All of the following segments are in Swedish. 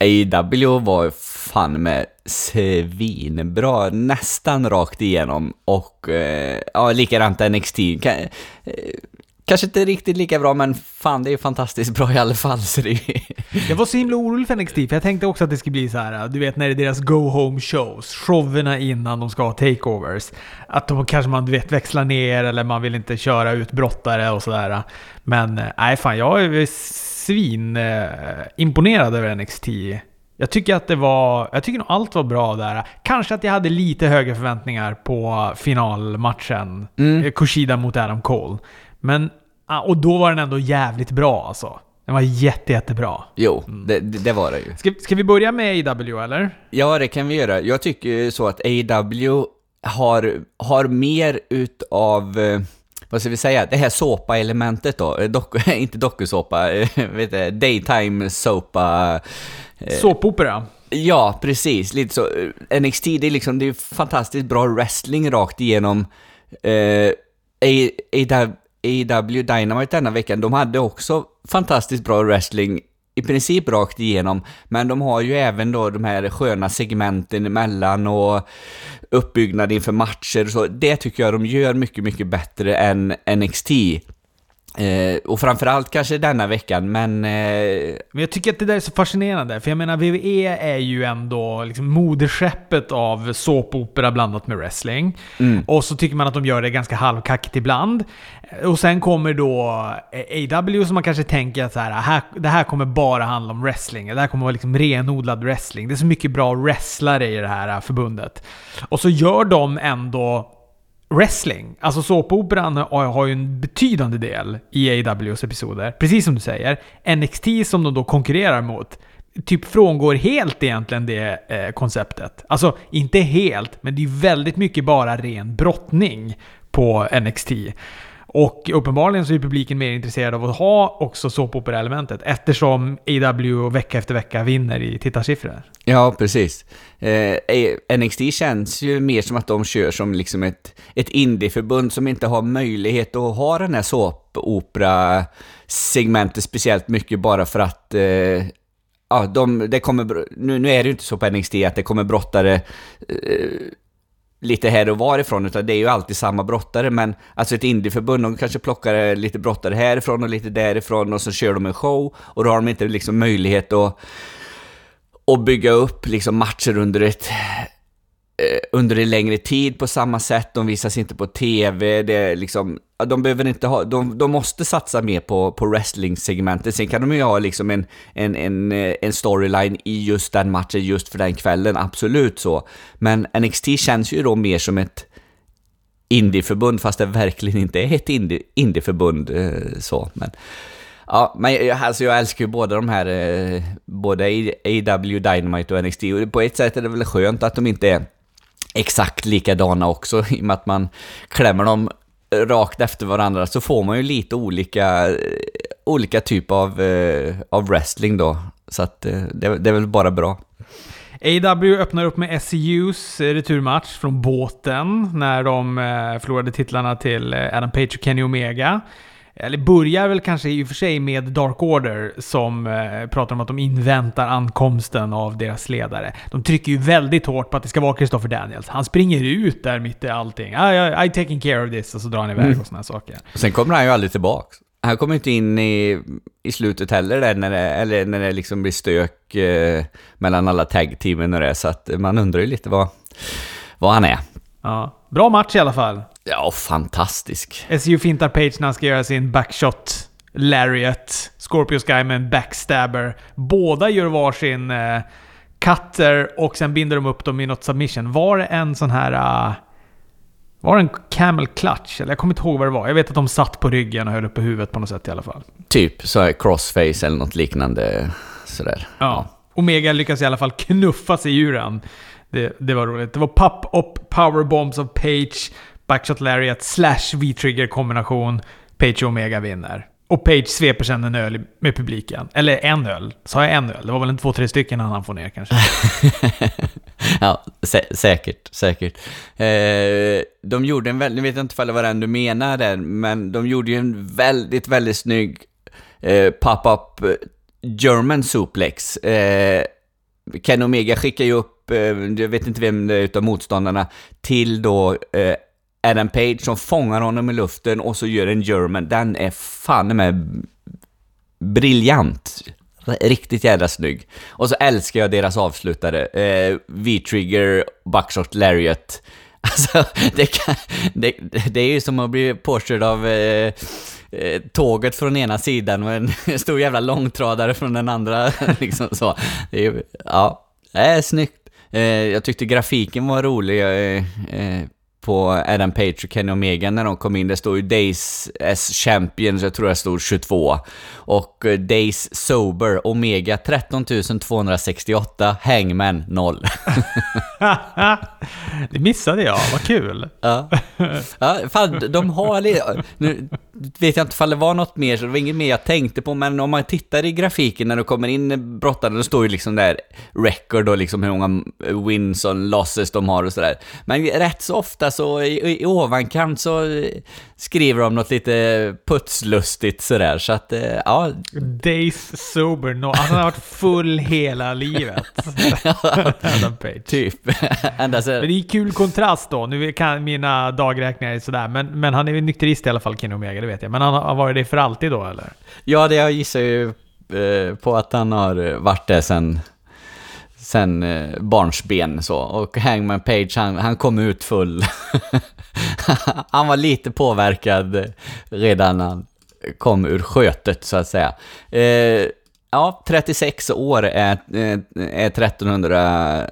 AW var fan med svinbra, nästan rakt igenom och eh, ja, likadant NXT. Kan, eh, kanske inte riktigt lika bra, men fan det är fantastiskt bra i alla fall. Så det. Jag var så himla orolig för NXT, för jag tänkte också att det skulle bli så här, du vet när det är deras go-home shows, showerna innan de ska ha takeovers. Att de kanske man du vet växlar ner eller man vill inte köra ut brottare och sådär. Men eh, nej fan, jag är svin eh, imponerad över NXT. Jag tycker att det var... Jag tycker nog allt var bra där. Kanske att jag hade lite högre förväntningar på finalmatchen. Mm. Eh, Kushida mot Adam Cole. Men... ah, Och då var den ändå jävligt bra alltså. Den var jätte, jättebra. Jo, det, det, det var det ju. Ska, ska vi börja med AW eller? Ja, det kan vi göra. Jag tycker ju så att AW har, har mer utav, eh, vad ska vi säga, det här såpa-elementet då. Eh, Doku, inte dokusåpa, eh, vet du, daytime såpa. Såpopera. Ja, precis. Lite så. NXT, det är liksom, det är fantastiskt bra wrestling rakt igenom. Eh, AW Dynamite denna veckan, de hade också fantastiskt bra wrestling i princip rakt igenom, men de har ju även då de här sköna segmenten emellan och uppbyggnad inför matcher och så. Det tycker jag de gör mycket, mycket bättre än NXT. Eh, och framförallt kanske denna veckan, men... Eh, Men jag tycker att det där är så fascinerande, för jag menar WWE är ju ändå liksom moderskeppet av såpopera blandat med wrestling. mm, Och så tycker man att de gör det ganska halvkackigt ibland. Och sen kommer då AW som man kanske tänker att så här, här, det här kommer bara handla om wrestling. Det här kommer vara liksom renodlad wrestling. Det är så mycket bra wrestlare i det här förbundet. Och så gör de ändå wrestling. Alltså såpoperan har ju en betydande del i AWs episoder. Precis som du säger. NXT som de då konkurrerar mot typ frångår helt egentligen det eh, konceptet. Alltså, inte helt, men det är ju väldigt mycket bara ren brottning på NXT. Och uppenbarligen så är publiken mer intresserad av att ha också såpopera-elementet eftersom AW vecka efter vecka vinner i tittarsiffror. Ja, precis. Eh, NXT känns ju mer som att de kör som liksom ett, ett indieförbund som inte har möjlighet att ha den här såpopera-segmentet speciellt mycket bara för att eh, Ja, de, det kommer, nu, nu är det ju inte så på NXT att det kommer brottare eh, lite här och varifrån, utan det är ju alltid samma brottare, men alltså ett indieförbund, de kanske plockar lite brottare härifrån och lite därifrån och så kör de en show och då har de inte liksom möjlighet att att bygga upp liksom matcher under ett Eh, under en längre tid på samma sätt, de visas inte på TV, det är liksom, de behöver inte ha, de, de måste satsa mer på, på wrestling-segmentet, sen kan de ju ha liksom en, en, en, eh, en storyline i just den matchen, just för den kvällen, absolut så. Men NXT känns ju då mer som ett indieförbund, fast det verkligen inte är ett indie, indieförbund eh, så, men Ja, men alltså jag älskar ju båda de här, eh, både AW Dynamite och NXT, och på ett sätt är det väl skönt att de inte är exakt likadana också, i och med att man klämmer dem rakt efter varandra, så får man ju lite olika, eh, olika typ av, eh, av wrestling då. Så att eh, det, det är väl bara bra. AW öppnar upp med SCUs eh, returmatch från båten när de eh, förlorade titlarna till eh, Adam Page och Kenny Omega. Eller börjar väl kanske i och för sig med Dark Order som eh, pratar om att de inväntar ankomsten av deras ledare. De trycker ju väldigt hårt på att det ska vara Christopher Daniels. Han springer ut där mitt i allting. I, I, I taking care of this och så drar han iväg Mm. och sådana saker. Och sen kommer han ju aldrig tillbaks. Han kommer inte in i, i slutet heller där när det, eller när det liksom blir stök eh, mellan alla tag-teamen och det, så att man undrar ju lite vad, vad han är. Ja. Bra match i alla fall. Ja, fantastisk. SU fintar Page när han ska göra sin backshot lariat. Scorpio Sky med en backstabber. Båda gör varsin eh, cutter och sen binder de upp dem i något submission. Var det en sån här... eh, var det en camel clutch? Eller jag kommer inte ihåg vad det var. Jag vet att de satt på ryggen och höll uppe huvudet på något sätt i alla fall. Typ så här crossface eller något liknande sådär. Ja. Omega lyckas i alla fall knuffa sig ur den. Det, det var roligt. Det var pop-up powerbombs av Page, backshot lariat slash V-trigger kombination. Page och Omega vinner. Och Page sveper sen en öl med publiken. Eller en öl. Sa jag en öl? Det var väl en två, tre stycken han hann få ner kanske. ja, sä säkert, säkert. Eh, de gjorde en väldigt, nu vet jag inte ifall det var den du menar där, men de gjorde ju en väldigt, väldigt snygg eh, pop-up eh, German suplex. Eh, Ken Omega skickar ju upp, eh, jag vet inte vem det är utav motståndarna, till då eh, Adam Page som fångar honom i luften och så gör en German. Den är fan med briljant. Riktigt jävla snygg. Och så älskar jag deras avslutare. Eh, V-trigger, Buckshot Lariat. Alltså, det, kan, det, det är ju som att bli påkörd av eh, eh tåget från ena sidan och en stor jävla långtradare från den andra. liksom så. Det är, ja, det är snyggt. Eh, jag tyckte grafiken var rolig. Eh, eh på Adam Page och Kenny Omega när de kom in. Det stod ju Days as Champions, jag tror det stod 22. Och eh, Days Sober, Omega 13 268, Hangman 0. det missade jag, vad kul! ja. ja, fan de har lite... Nu vet jag inte ifall det var något mer, så det var inget mer jag tänkte på, men om man tittar i grafiken när det kommer in brottare, då står ju liksom där record och liksom hur många wins och losses de har och sådär. Men rätt så ofta så i, i ovankant så skriver de något lite putslustigt sådär, så att eh, ja. Days sober, no. alltså, han har varit full hela livet. Adam Page. Typ. Ända. Men det är kul kontrast då, nu kan mina dagräkningar sådär, men, men han är väl nykterist i alla fall, Kenny Omega, det vet jag. Men han har varit det för alltid då eller? Ja, det jag gissar ju eh, på att han har varit det sen sen eh, barnsben så. Och Hangman Page, han, han kom ut full. han var lite påverkad redan när han kom ur skötet så att säga. Eh, ja, 36 år är, är, är 1300...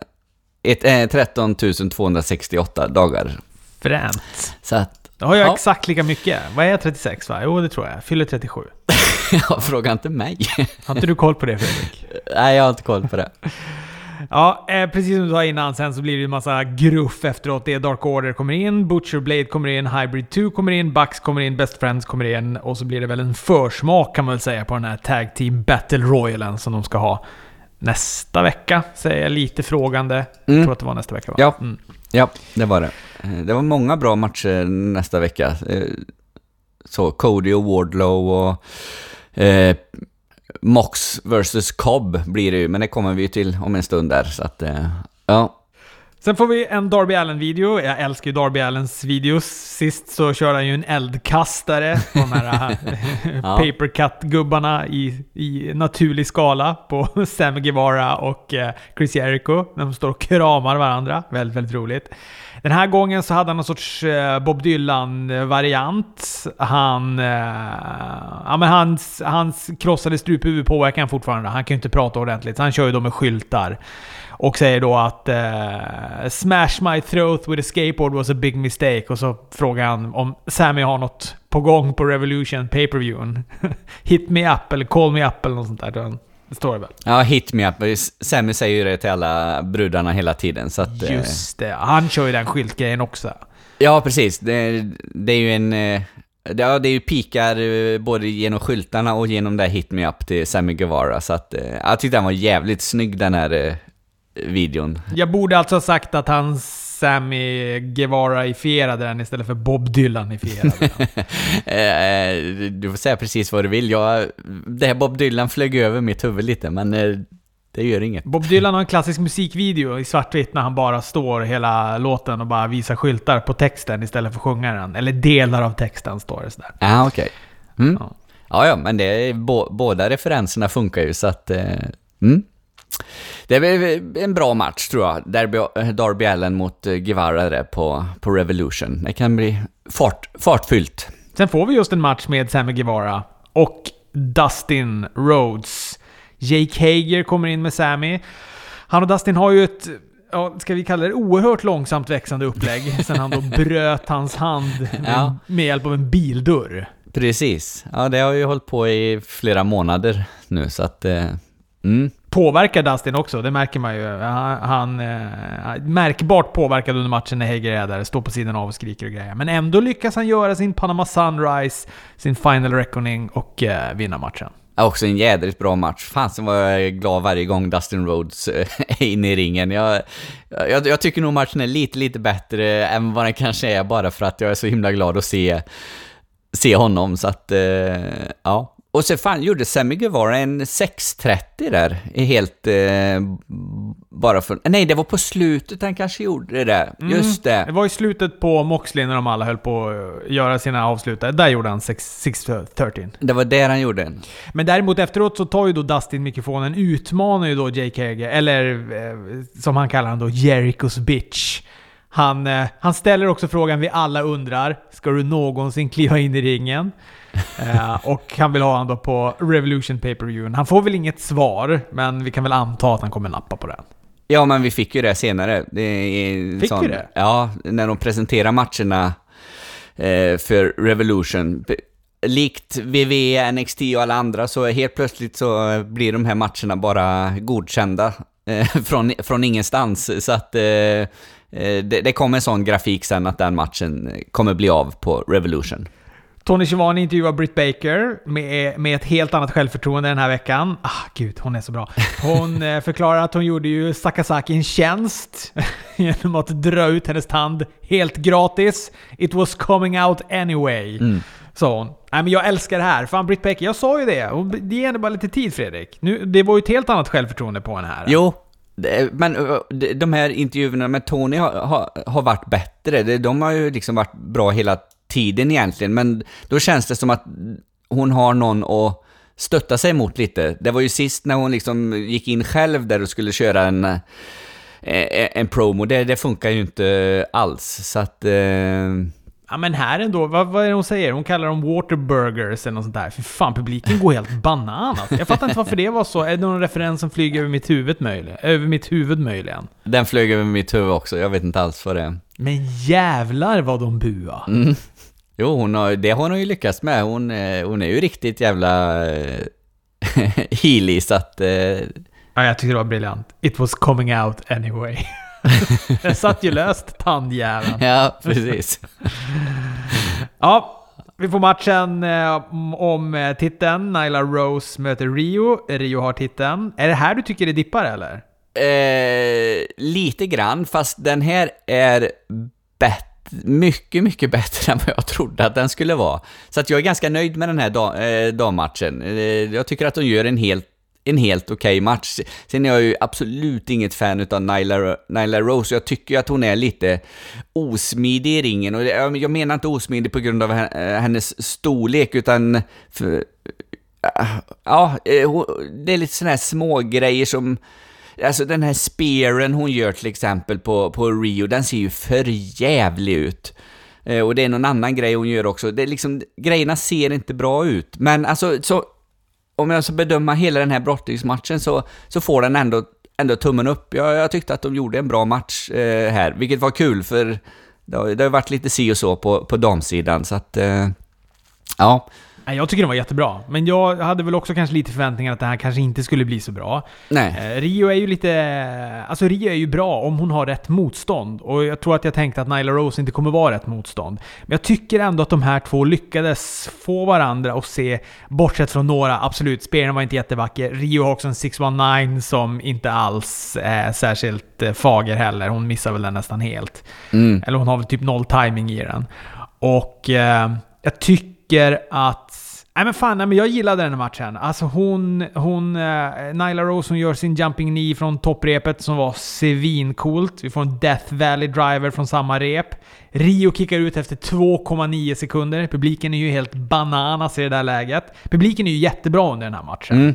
Ett, är 13 268 dagar. Fränt. Så att, Då har jag ja. exakt lika mycket. Vad är 36 va? Jo, det tror jag. Fyller 37. ja, fråga inte mig. har inte du koll på det Fredrik? Nej, jag har inte koll på det. Ja, eh, precis som du sa innan, sen så blir det en massa gruff efteråt. Det är Dark Order kommer in, Butcher Blade kommer in, Hybrid 2 kommer in, Bucks kommer in, Best Friends kommer in och så blir det väl en försmak kan man väl säga på den här Tag Team Battle Royalen som de ska ha nästa vecka. Säger jag lite frågande. Mm. Jag tror att det var nästa vecka va? Ja, mm. ja det var det. Eh, det var många bra matcher nästa vecka. Eh, så Cody och Wardlow och eh, Mox vs Cobb blir det ju, men det kommer vi till om en stund där. Så att, eh, ja. Sen får vi en Darby Allen-video. Jag älskar ju Darby Allens videos. Sist så körde han ju en eldkastare på de här ja. papercut-gubbarna i, i naturlig skala på Sam Guevara och eh, Chris Jericho. De står och kramar varandra. Väldigt, väldigt roligt. Den här gången så hade han någon sorts eh, Bob Dylan-variant. Han... Eh, ja, men hans, hans krossade struphuvud påverkar han fortfarande. Han kan ju inte prata ordentligt, så han kör ju då med skyltar. Och säger då att uh, “Smash my throat with a skateboard was a big mistake” och så frågar han om Sammy har något på gång på Revolution pay per viewen “Hit me up” eller “Call me up” eller något sånt där. Det står det väl? Ja, hit me up. Sammy säger ju det till alla brudarna hela tiden, så att... Eh, Just det. Han kör ju den skyltgrejen också. Ja, precis. Det, det är ju en... Eh, ja, det är ju pikar eh, både genom skyltarna och genom det Hit Me Up till Sammy Guevara, så att... Jag tyckte den var jävligt snygg den här videon. Jag borde alltså ha sagt att hans Sammy Guevara-ifierade den istället för Bob Dylan-ifierade den. Eh, du får säga precis vad du vill. Jag, det här Bob Dylan flög över mitt huvud lite, men eh, det gör inget. Bob Dylan har en klassisk musikvideo i svartvitt när han bara står hela låten och bara visar skyltar på texten istället för sjunga den. Eller delar av texten står det sådär. Ah, okej. Okay. Mm. Ja. ja, ja, men det, båda referenserna funkar ju så att... Eh, mm. Det blir en bra match tror jag. Derby, Darby Allen mot eh, Guevara där på, på Revolution. Det kan bli fart, fartfyllt. Sen får vi just en match med Sammy Guevara och Dustin Rhodes. Jake Hager kommer in med Sammy. Han och Dustin har ju ett ja, ska vi kalla det oerhört långsamt växande upplägg sen han då bröt hans hand med, ja. med hjälp av en bildörr. Precis. Ja, det har ju hållit på i flera månader nu så att... Eh, mm påverkar Dustin också, det märker man ju. Han, han eh, märkbart påverkad under matchen när Heger är där, står på sidan av och skriker och grejer. Men ändå lyckas han göra sin Panama Sunrise, sin Final Reckoning och eh, vinna matchen. Också en jädrigt bra match. Fasen var jag glad varje gång Dustin Rhodes eh, är inne i ringen. Jag, jag, jag, tycker nog matchen är lite, lite bättre än vad den kanske är bara för att jag är så himla glad att se, se honom. Så att, eh, ja. Och så fan gjorde Sammy Guevara en 6.30 där, helt eh, bara för... Nej, det var på slutet han kanske gjorde det. Just det. Det var i slutet på Moxley när de alla höll på att göra sina avslut. Där gjorde han 6-13. Det var där han gjorde den. Men däremot efteråt så tar ju då Dustin mikrofonen, utmanar ju då Jake Hager, eller eh, som han kallar han då, Jerichos bitch. Han, eh, han ställer också frågan vi alla undrar, ska du någonsin kliva in i ringen? Eh, och han vill ha han då på Revolution pay per view Han får väl inget svar, men vi kan väl anta att han kommer nappa på den. Ja, men vi fick ju det senare. Det fick sån, vi det? Ja, när de presenterar matcherna eh, för Revolution. Likt WWE, NXT och alla andra så helt plötsligt så blir de här matcherna bara godkända eh, från, från ingenstans. Så att eh, eh det, det kommer en sån grafik sen att den matchen kommer bli av på Revolution. Tony Schiavone intervjuar Britt Baker med, med ett helt annat självförtroende den här veckan. Ah, gud, hon är så bra. Hon eh, förklarar att hon gjorde ju Sakazaki en tjänst genom att dra ut hennes tand helt gratis. It was coming out anyway. Mm. Sa hon. Nej men jag älskar det här. Fan Britt Baker, jag sa ju det. Ge henne bara lite tid Fredrik. Nu, det var ju ett helt annat självförtroende på henne här. Jo, men de här intervjuerna med Tony har, har, har varit bättre. De har ju liksom varit bra hela tiden egentligen, men då känns det som att hon har någon att stötta sig mot lite. Det var ju sist när hon liksom gick in själv där och skulle köra en, eh, en promo, det, det funkar ju inte alls. Så att... Eh... Ja men här ändå, vad, vad är det hon säger? Hon kallar dem waterburgers eller något sånt där. För fan, publiken går helt bananas. Jag fattar inte varför det var så. Är det någon referens som flyger över mitt huvud möjligen? Över mitt huvud möjligen? Den flög över mitt huvud också, jag vet inte alls vad det är. Men jävlar vad de bua. Mm. Jo, hon har, det har hon ju lyckats med. Hon, eh, hon är ju riktigt jävla eh, healy, så att... Eh... Ja, jag tyckte det var briljant. It was coming out anyway. det satt ju löst, tandjäveln. Ja, precis. ja, vi får matchen om titeln. Nyla Rose möter Rio. Rio har titeln. Är det här du tycker det dippar eller? Eh, lite grann, fast den här är bättre mycket, mycket bättre än vad jag trodde att den skulle vara. Så att jag är ganska nöjd med den här eh, dammatchen. Eh, jag tycker att de gör en helt en helt okej okay match. Sen är jag ju absolut inget fan utav Nyla, Nyla Rose. Jag tycker ju att hon är lite osmidig i ringen. Och jag menar inte osmidig på grund av eh, hennes storlek, utan... För, eh, ja, eh, det är lite sådana här små grejer som Alltså den här spearen hon gör till exempel på, på Rio, den ser ju för jävlig ut. Eh, och det är någon annan grej hon gör också. Det är liksom, grejerna ser inte bra ut. Men alltså, så, om jag ska bedöma hela den här brottningsmatchen så, så får den ändå, ändå tummen upp. Jag, jag tyckte att de gjorde en bra match eh, här, vilket var kul för det har, det har varit lite si och så på, på damsidan, så att... Eh, ja. Jag tycker den var jättebra, men jag hade väl också kanske lite förväntningar att det här kanske inte skulle bli så bra. Nej. Eh, Rio är ju lite... Alltså Rio är ju bra om hon har rätt motstånd. Och jag tror att jag tänkte att Nyla Rose inte kommer vara rätt motstånd. Men jag tycker ändå att de här två lyckades få varandra att se, bortsett från några, absolut, spelaren var inte jättevacker. Rio har också en 619 som inte alls är särskilt eh, fager heller. Hon missar väl den nästan helt. Mm. Eller hon har väl typ noll timing i den. Och eh, jag tycker tycker att... Nej men fan, nej, men jag gillade den här matchen. Alltså hon... hon uh, Nyla Rose hon gör sin jumping knee från topprepet som var svincoolt. Vi får en Death Valley Driver från samma rep. Rio kickar ut efter 2,9 sekunder. Publiken är ju helt bananas i det där läget. Publiken är ju jättebra under den här matchen. Mm,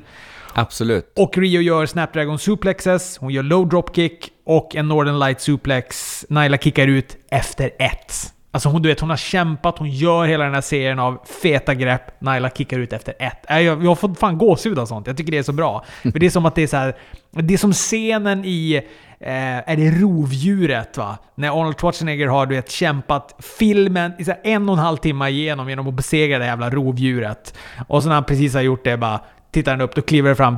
absolut. Och Rio gör Snapdragon suplexes, hon gör low dropkick och en Northern Light suplex. Nyla kickar ut efter ett. Alltså hon, du vet, hon har kämpat, hon gör hela den här serien av feta grepp. Naila kickar ut efter ett. Äh, jag, jag har fått fan gåshud av sånt. Jag tycker det är så bra. För det är som att det är så här, Det är som scenen i... Eh, är det Rovdjuret va? När Arnold Schwarzenegger har du vet, kämpat filmen i så en och en halv timme igenom genom att besegra det jävla rovdjuret. Och så när han precis har gjort det bara tittar han upp, då kliver det fram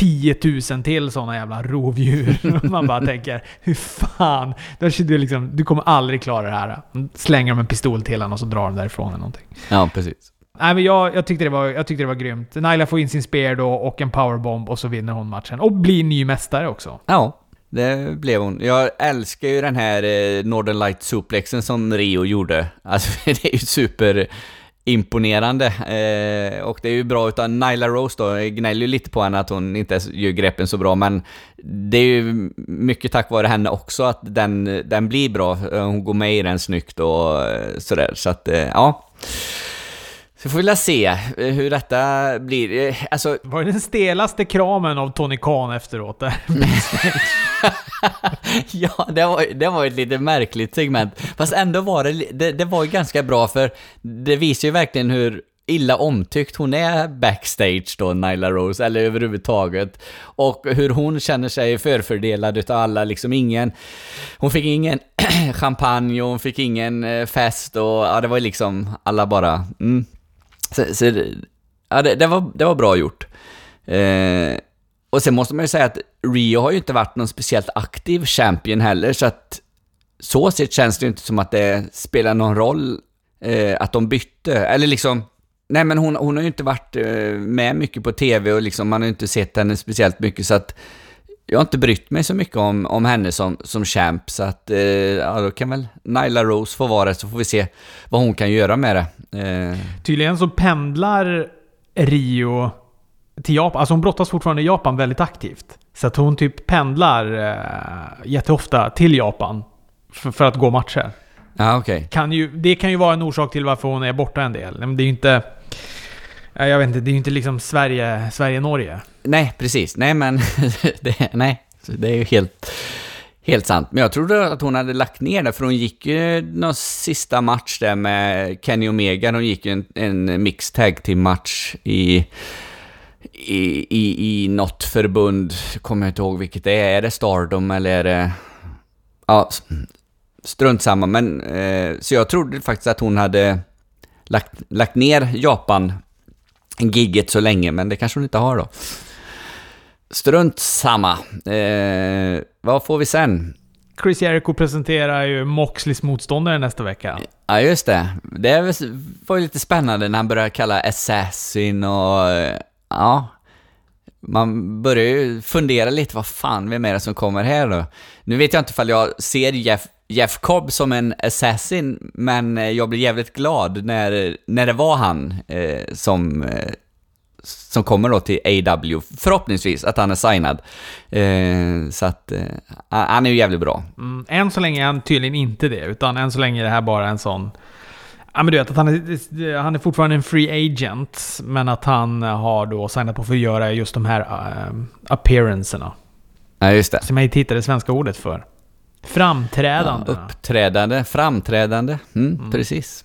10 000 till sådana jävla rovdjur. Man bara tänker, hur fan? Du, liksom, du kommer aldrig klara det här. Slänger de en pistol till honom och så drar de därifrån eller någonting. Ja, precis. Nej, men jag, jag, tyckte det var, jag tyckte det var grymt. Naila får in sin spear då och en powerbomb och så vinner hon matchen. Och blir ny mästare också. Ja, det blev hon. Jag älskar ju den här eh, Northern Light suplexen som Rio gjorde. Alltså, det är ju super imponerande. Eh, och det är ju bra utav Nyla Rose då, jag gnäller ju lite på henne att hon inte gör greppen så bra, men det är ju mycket tack vare henne också att den, den blir bra. Hon går med i den snyggt och eh, sådär, så att eh, ja. Så får vi se eh, hur detta blir. Eh, alltså... Var det den stelaste kramen av Tony Khan efteråt där? ja, det var, det var ett lite märkligt segment. Fast ändå var det, det, det var ju ganska bra för det visar ju verkligen hur illa omtyckt hon är backstage då, Nyla Rose, eller överhuvudtaget. Och hur hon känner sig förfördelad utav alla, liksom ingen... Hon fick ingen champagne och hon fick ingen eh, fest och ja, det var liksom alla bara... Mm. Så, så, ja, det, det, var, det var bra gjort. Eh, och sen måste man ju säga att Rio har ju inte varit någon speciellt aktiv champion heller, så att så sett känns det ju inte som att det spelar någon roll eh, att de bytte. Eller liksom, nej men hon, hon har ju inte varit eh, med mycket på TV och liksom man har ju inte sett henne speciellt mycket så att jag har inte brytt mig så mycket om, om henne som, som champ, så att eh, ja, då kan väl Nyla Rose få vara det, så får vi se vad hon kan göra med det. Eh. Tydligen så pendlar Rio till Japan. Alltså hon brottas fortfarande i Japan väldigt aktivt. Så att hon typ pendlar eh, jätteofta till Japan för, för att gå matcher. Okej. Okay. det kan ju vara en orsak till varför hon är borta en del. Men det är ju inte... Jag vet inte, det är ju inte liksom Sverige, Sverige-Norge. Nej, precis. Nej, men... det, nej, det är ju helt... Helt sant. Men jag trodde att hon hade lagt ner det, för hon gick ju någon sista match där med Kenny Omega. Hon gick ju en, en mixed tag team match i i, i, i något förbund, kommer jag inte ihåg vilket det är. Är det Stardom eller är det... Ja, strunt samma. Men, eh, så jag trodde faktiskt att hon hade lagt, lagt ner Japan gigget så länge, men det kanske hon inte har då. Strunt samma. Eh, vad får vi sen? Chris Jericho presenterar ju Moxleys motståndare nästa vecka. Ja, just det. Det var ju lite spännande när han började kalla Assassin och ja, man börjar ju fundera lite, vad fan, vem är det som kommer här då? Nu vet jag inte ifall jag ser Jeff, Jeff Cobb som en assassin, men eh, jag blev jävligt glad när, när det var han eh, som, eh, som kommer då till AW. Förhoppningsvis att han är signad. Eh, så att eh, han är ju jävligt bra. Mm, än så länge är han tydligen inte det, utan än så länge är det här bara en sån Ja men du vet att han är, han är fortfarande en free agent, men att han har då signat på för att göra just de här uh, appearancerna. Ja, just det. Som jag inte hittade det svenska ordet för. Framträdande. Ja, uppträdande, framträdande. Mm, mm. Precis.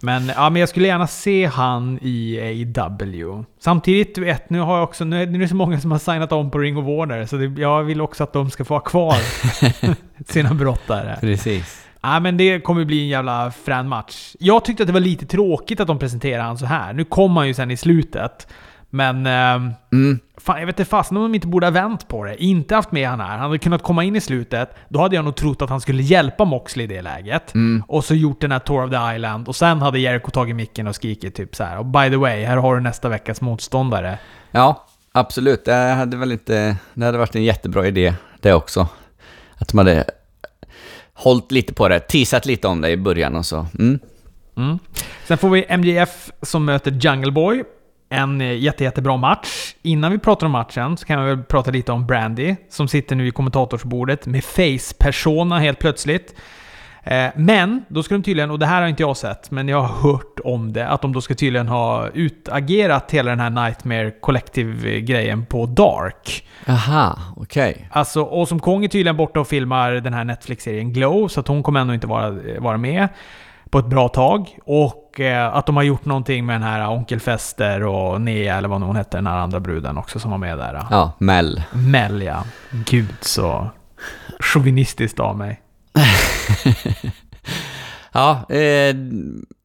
Men, ja, men jag skulle gärna se han i AW. Samtidigt, vet, nu har jag också, nu är det så många som har signat om på Ring of Warner, så det, jag vill också att de ska få ha kvar sina brottare. Precis. Ja, men det kommer bli en jävla frän match. Jag tyckte att det var lite tråkigt att de presenterade han så här. Nu kom han ju sen i slutet. Men... Eh, mm. Fan, jag vet inte fasen om de inte borde ha vänt på det. Inte haft med han här. Han hade kunnat komma in i slutet. Då hade jag nog trott att han skulle hjälpa Moxley i det läget. Mm. Och så gjort den här Tour of the Island. Och sen hade Jericho tagit micken och skrikit typ så här. Och by the way, här har du nästa veckas motståndare. Ja, absolut. Det hade väl inte... Det hade varit en jättebra idé det också. Att de hade hållit lite på det, teasat lite om det i början och så. Mm. Mm. Sen får vi MJF som möter Jungle Boy. En eh, jätte, jättebra match. Innan vi pratar om matchen så kan vi väl prata lite om Brandy, som sitter nu i kommentatorsbordet med face-persona helt plötsligt. Eh, men, då ska de tydligen, och det här har inte jag sett, men jag har hört om det, att de då ska tydligen ha utagerat hela den här Nightmare Collective-grejen på Dark. Aha, okej. Okay. Alltså, och som Kong är tydligen borta och filmar den här Netflix-serien Glow, så att hon kommer ändå inte vara, vara med på ett bra tag. Och eh, att de har gjort någonting med den här Onkel Fester och Nea, eller vad hon hette, den här andra bruden också som var med där. Ja, Mel. Mel, ja. Gud så chauvinistiskt av mig. ja, eh,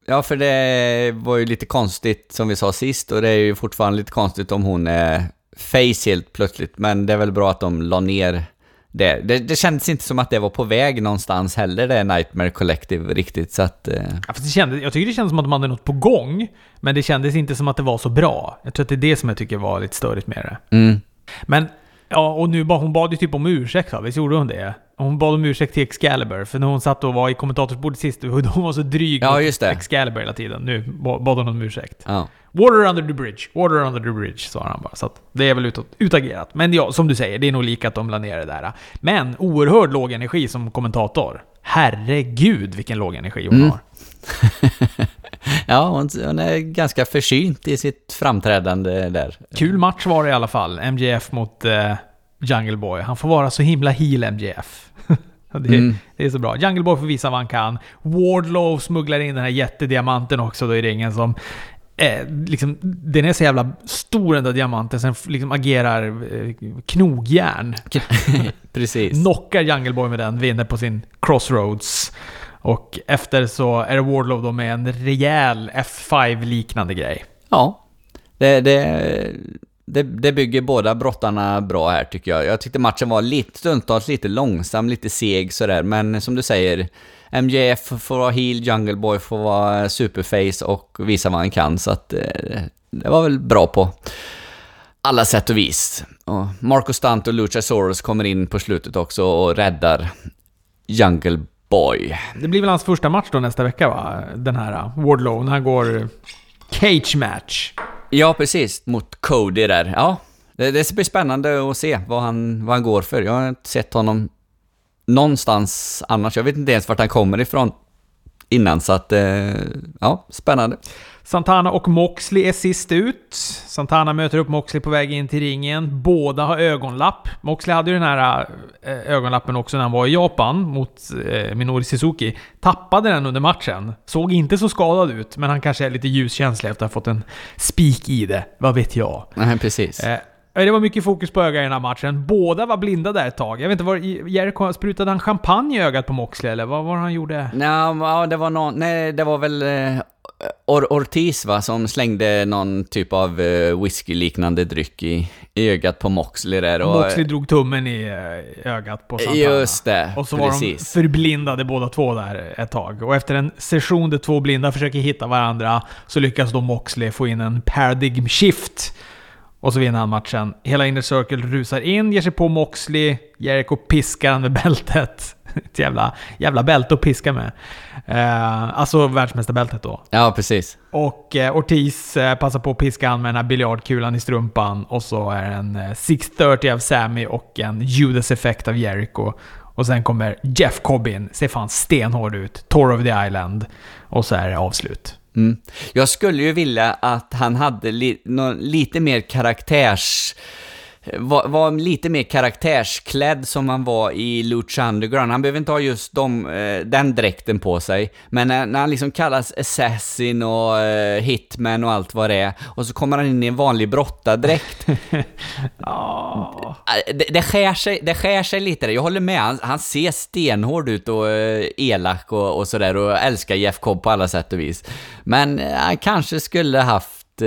ja, för det var ju lite konstigt som vi sa sist och det är ju fortfarande lite konstigt om hon är face helt plötsligt. Men det är väl bra att de la ner det. Det, det kändes inte som att det var på väg någonstans heller, det Nightmare Collective riktigt. Så att, eh. ja, det kändes, jag tycker det kändes som att de hade något på gång, men det kändes inte som att det var så bra. Jag tror att det är det som jag tycker var lite störigt med det. Mm. Men Ja, och nu bara, hon bad ju typ om ursäkt va? Visst gjorde hon det? Hon bad om ursäkt till Excalibur, för när hon satt och var i kommentatorsbordet sist, hon var så dryg Ja, just det. Excalibur hela tiden. Nu ba- bad hon om ursäkt. Ja. Water under the bridge, water under the bridge, sa han bara. Så det är väl utåt, utagerat. Men ja, som du säger, det är nog lika att de la ner det där. Men oerhört låg energi som kommentator. Herregud vilken låg energi hon Mm. har. ja, hon, hon är ganska försynt i sitt framträdande där. Kul match var det i alla fall. MJF mot eh, Jungle Boy. Han får vara så himla heel MJF. det, är, Mm. det är så bra. Jungle Boy får visa vad han kan. Wardlow smugglar in den här jättediamanten också då i ringen som... Eh, liksom, den är så jävla stor den där diamanten, sen liksom agerar eh, knogjärn. Precis. Knockar Jungle Boy med den, vinner på sin crossroads. Och efter så är det Wardlow då med en rejäl F5-liknande grej. Ja. Det, det, det, det bygger båda brottarna bra här tycker jag. Jag tyckte matchen var lite, stundtals lite långsam, lite seg sådär. Men som du säger, MJF får vara heel, Jungle Boy får vara superface och visa vad han kan. Så att eh, det var väl bra på alla sätt och vis. Och Marco Stunt och Luchasaurus kommer in på slutet också och räddar Jungle Boy. Det blir väl hans första match då nästa vecka va? Den här uh, Wardlow, när han går cage match. Ja, precis. Mot Cody där. Ja, det, det blir spännande att se vad han, vad han går för. Jag har inte sett honom någonstans annars. Jag vet inte ens vart han kommer ifrån innan, så att... Eh, ja, spännande. Santana och Moxley är sist ut. Santana möter upp Moxley på väg in till ringen. Båda har ögonlapp. Moxley hade ju den här äh, ögonlappen också när han var i Japan mot äh, Minori Suzuki. Tappade den under matchen. Såg inte så skadad ut, men han kanske är lite ljuskänslig efter att ha fått en spik i det. Vad vet jag? Nej, precis. Eh, det var mycket fokus på ögat i den här matchen. Båda var blinda där ett tag. Jag vet inte, var Jericho, sprutade han champagne i ögat på Moxley eller vad var han gjorde? Ja, det var någon... Nej, det var väl... Eh, Or Ortiz va, som slängde någon typ av eh, whisky-liknande dryck i, i ögat på Moxley där. Och, Moxley drog tummen i eh, ögat på Santana. Just det, Och så var precis. de förblindade båda två där ett tag. Och efter en session där två blinda försöker hitta varandra så lyckas då Moxley få in en paradigm shift. Och så vinner han matchen. Hela Inner Circle rusar in, ger sig på Moxley. Jericho piskar han med bältet. Ett jävla, jävla bälte att piska med. Eh, alltså världsmästarbältet då. Ja, precis. Och eh, Ortiz eh, passar på att piska han med den här biljardkulan i strumpan. Och så är det en eh, 630 av Sammy och en Judas effekt av Jericho. Och sen kommer Jeff Cobbin, ser fan stenhård ut. Tour of the Island. Och så är det avslut. Mm. Jag skulle ju vilja att han hade li någon, lite mer karaktärs... Var, var lite mer karaktärsklädd som han var i Lucha Underground. Han behöver inte ha just de, eh, den dräkten på sig. Men när, när han liksom kallas Assassin och eh, Hitman och allt vad det är. Och så kommer han in i en vanlig brottardräkt. Eh, det, det, skär sig, det skär sig lite där. Jag håller med. Han, han ser stenhård ut och eh, elak och, och sådär och älskar Jeff Cobb på alla sätt och vis. Men eh, han kanske skulle haft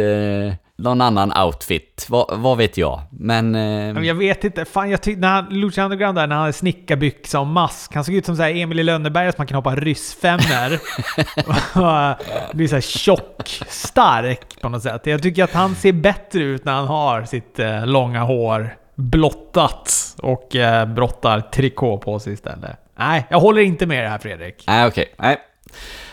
någon annan outfit. Va, vad vet jag? Men... Eh, Jag vet inte, fan jag tyckte när han, Lucha Underground där, när han hade snickarbyxa och mask. Han såg ut som så här Emil i Lönneberga som man kan hoppa ryssfemmor. Och Blir såhär tjock, stark på något sätt. Jag tycker att han ser bättre ut när han har sitt eh, långa hår blottat och eh, brottar trikå på sig istället. Nej, jag håller inte med det här Fredrik. Nej, okej. Nej.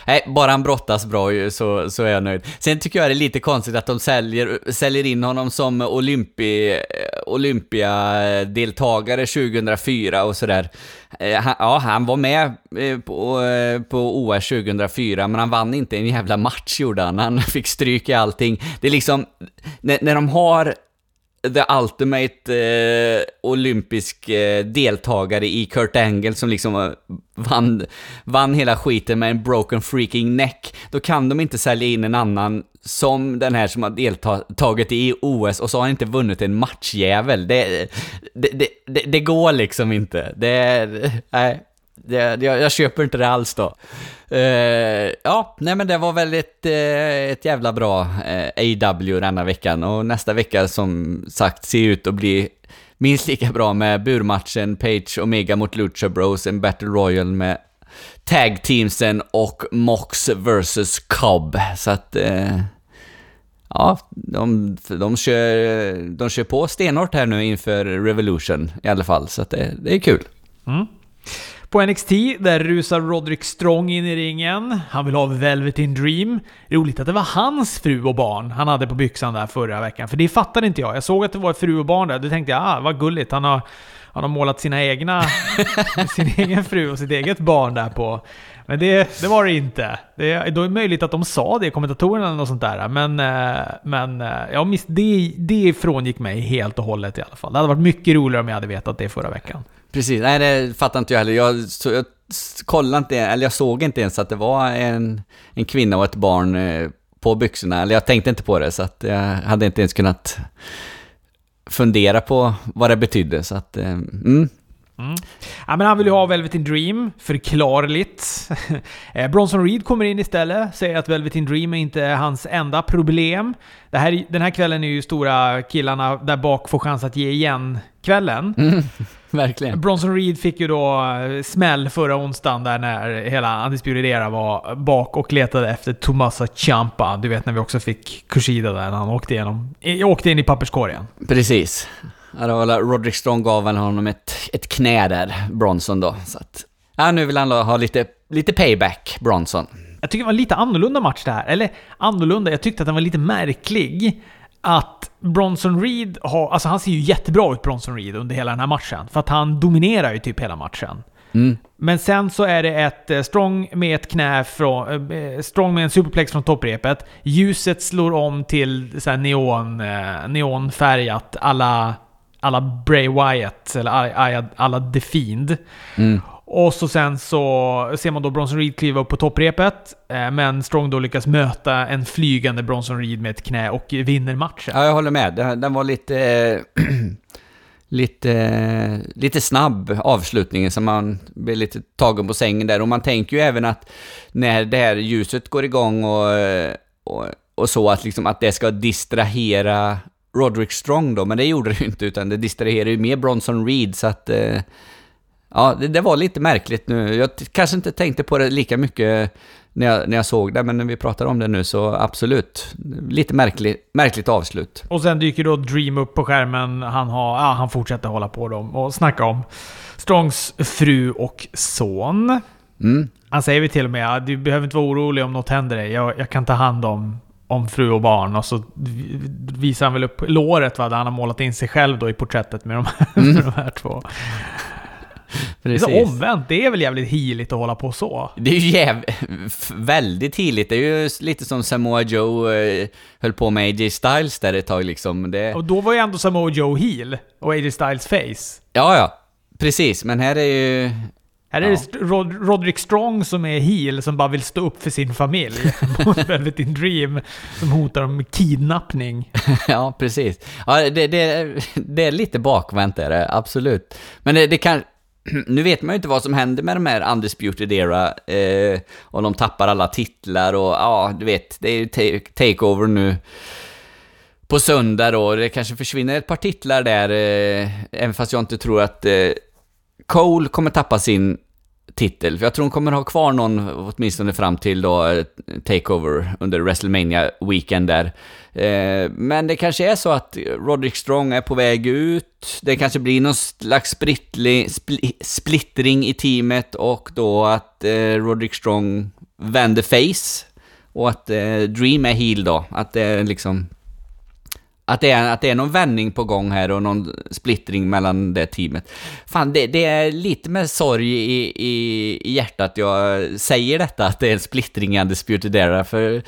Nej, bara han brottas bra ju, så, så är jag nöjd. Sen tycker jag det är lite konstigt att de säljer, säljer in honom som Olympi, eh, Olympia-deltagare 2004 och sådär. Eh, ja, han var med eh, på, på OS 2004, men han vann inte en jävla match gjorde han. Han fick stryk i allting. Det är liksom, när, när de har the ultimate eh, olympisk eh, deltagare i Kurt Angle som liksom eh, vann, vann hela skiten med en broken freaking neck. Då kan de inte sälja in en annan som den här som har deltagit i OS och så har han inte vunnit en matchjävel. Det, det, det, det, det går liksom inte. Det, nej. Det, jag, jag köper inte det alls då. Eh, ja, nej men det var väl ett, eh, ett jävla bra eh, AW denna veckan och nästa vecka som sagt ser ut att bli minst lika bra med burmatchen Page Omega mot Lucha Bros, en Battle Royal med tag teamsen och Mox vs Cobb. Så att... Eh, ja, de, de, kör, de kör på stenhårt här nu inför Revolution i alla fall, så att det, det är kul. Mm. På NXT, där rusar Roderick Strong in i ringen. Han vill ha Velvet in Dream. Roligt att det var hans fru och barn han hade på byxan där förra veckan, för det fattade inte jag. Jag såg att det var fru och barn där, då tänkte jag ah, vad gulligt. Han har, han har målat sina egna, sin egen fru och sitt eget barn där på. Men det, det var det inte. Det, då är det möjligt att de sa det, kommentatorerna eller något sånt där. Men, eh, men eh, ja, det, det frångick mig helt och hållet i alla fall. Det hade varit mycket roligare om jag hade vetat det förra veckan. Precis, nej det fattar inte jag heller. Jag, så, jag kollade inte, eller jag såg inte ens att det var en, en kvinna och ett barn eh, på byxorna. Eller jag tänkte inte på det, så att jag hade inte ens kunnat fundera på vad det betydde. Så att, mm. Mm. Ja, men han vill ju ha Velvet in Dream, förklarligt. Eh, Bronson Reed kommer in istället, säger att Velvet in Dream är inte hans enda problem. Det här, den här kvällen är ju stora killarna där bak får chans att ge igen kvällen. Mm, verkligen. Bronson Reed fick ju då eh, smäll förra onsdagen där när hela Undisputed Era var bak och letade efter Tomasa Ciampa. Du vet när vi också fick Kushida där när han åkte, igenom, åkte in i papperskorgen. Precis. Roderick Strong gav väl honom ett, ett knä där, Bronson då. Så att, ja, nu vill han ha lite, lite payback, Bronson. Jag tycker det var en lite annorlunda match det här. Eller annorlunda, jag tyckte att den var lite märklig. Att Bronson Reed har... Alltså han ser ju jättebra ut, Bronson Reed, under hela den här matchen. För att han dominerar ju typ hela matchen. Mm. Men sen så är det ett eh, strong med ett knä från... Eh, strong med en superplex från topprepet. Ljuset slår om till så neon, eh, neonfärgat alla alla Bray Wyatt, eller alla, alla The Fiend. Mm. Och så sen så ser man då Bronson Reed kliva upp på topprepet, eh, men Strong då lyckas möta en flygande Bronson Reed med ett knä och vinner matchen. Ja, jag håller med. Den, var lite... Eh, lite, eh, lite snabb avslutningen så man blir lite tagen på sängen där. Och man tänker ju även att när det här ljuset går igång och, och, och så att, liksom, att det ska distrahera Roderick Strong då, men det gjorde det ju inte, utan det distraherade ju mer Bronson Reed, så att... Eh, ja, det, det, var lite märkligt nu. Jag kanske inte tänkte på det lika mycket när jag, när jag såg det, men när vi pratar om det nu så absolut. Lite märklig, märkligt avslut. Och sen dyker då Dream upp på skärmen. Han, har, ja, han fortsätter hålla på dem och snacka om Strongs fru och son. Mm. Han säger vi till och med du behöver inte vara orolig om något händer dig. Jag, jag kan ta hand om om fru och barn och så visar han väl upp låret va, där han har målat in sig själv då i porträttet med de här, mm. med de här två. Precis. Det är omvänt, det är väl jävligt heligt att hålla på så? Det är ju jäv... väldigt heligt. Det är ju lite som Samoa Joe eh, höll på med AJ Styles där ett tag liksom. Det... Och då var ju ändå Samoa Joe heel och AJ Styles face. Ja, ja. Precis, men här är ju... Här är det Rod Roderick Strong som är heel, som bara vill stå upp för sin familj. Mot Velvet Dream, som hotar om kidnappning. ja, precis. Ja, det, det, det är lite bakvänt är det, absolut. Men det, det kan... Nu vet man ju inte vad som händer med de här Undisputed Era. Eh, om de tappar alla titlar och ja, du vet, det är ju takeover nu på söndag då. Det kanske försvinner ett par titlar där, eh, även fast jag inte tror att eh, Cole kommer tappa sin titel, för jag tror hon kommer ha kvar någon, åtminstone fram till då, eh, Takeover under WrestleMania weekend där. Eh, men det kanske är så att Roderick Strong är på väg ut, det kanske blir någon slags splittling, spl splittring i teamet och då att eh, Roderick Strong vänder face och att eh, Dream är heel då, att det är liksom att det, är, att det är någon vändning på gång här och någon splittring mellan det teamet. Fan, det, det är lite med sorg i, i, i hjärtat jag säger detta, att det är en splittring i Undisputed Era, för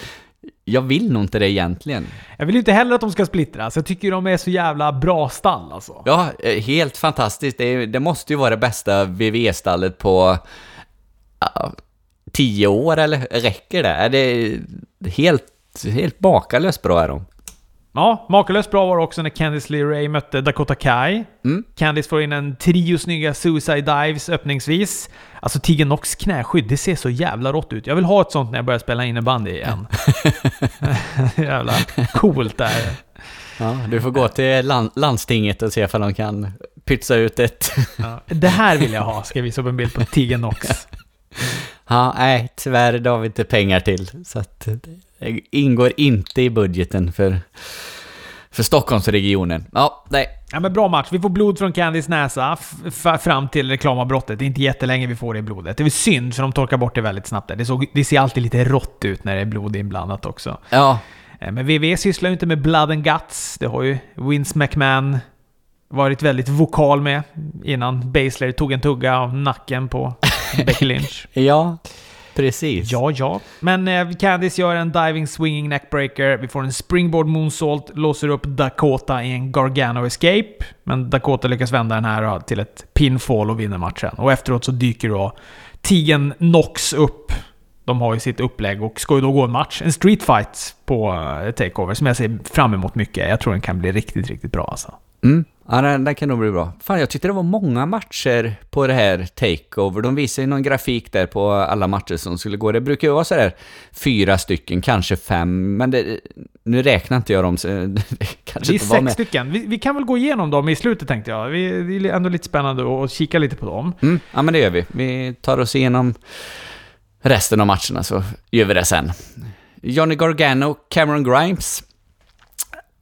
jag vill nog inte det egentligen. Jag vill inte heller att de ska splittras. Jag tycker de är så jävla bra stall alltså. Ja, eh, helt fantastiskt. Det, det måste ju vara det bästa VV-stallet på uh, tio år, eller räcker det? Är det helt, helt bakalöst bra är de. Ja, makalöst bra var det också när Candice LeRae mötte Dakota Kai. Mm. Candice får in en trio snygga Suicide Dives öppningsvis. Alltså Tegan Knox knäskydd, det ser så jävla rått ut. Jag vill ha ett sånt när jag börjar spela innebandy igen. jävla coolt där. Ja, du får gå till land landstinget och se om de kan pytsa ut ett... ja, det här vill jag ha, ska jag visa upp en bild på Tegan Knox. Ja, nej, tyvärr det har vi inte pengar till. Så att ingår inte i budgeten för, för Stockholmsregionen. Ja, nej. Ja, men bra match. Vi får blod från Candys näsa fram till reklamavbrottet. Det är inte jättelänge vi får det blodet. Det är synd, för de torkar bort det väldigt snabbt. Där. Det, såg, det ser alltid lite rått ut när det är blod inblandat också. Ja. Eh, men VV sysslar ju inte med blood and guts. Det har ju Vince McMahon varit väldigt vokal med innan Basler tog en tugga av nacken på Becky Lynch. ja, precis. Ja, ja. Men eh, Candice gör en diving swinging neckbreaker. Vi får en springboard moonsault, låser upp Dakota i en Gargano escape. Men Dakota lyckas vända den här till ett pinfall och vinner matchen. Och efteråt så dyker då Tigen Nox upp. De har ju sitt upplägg och ska ju då gå en match, en street fight på uh, Takeover som jag ser fram emot mycket. Jag tror den kan bli riktigt, riktigt bra alltså. Mm. Ja, den, den kan nog bli bra. Fan, jag tyckte det var många matcher på det här Takeover. De visade ju någon grafik där på alla matcher som skulle gå. Det brukar ju vara sådär fyra stycken, kanske fem, men det, nu räknar inte jag dem så det kanske Det är sex stycken. Vi, vi, kan väl gå igenom dem i slutet tänkte jag. Vi, det är ändå lite spännande att kika lite på dem. Mm, ja, men det gör vi. Vi tar oss igenom resten av matcherna så gör vi det sen. Johnny Gargano, Cameron Grimes.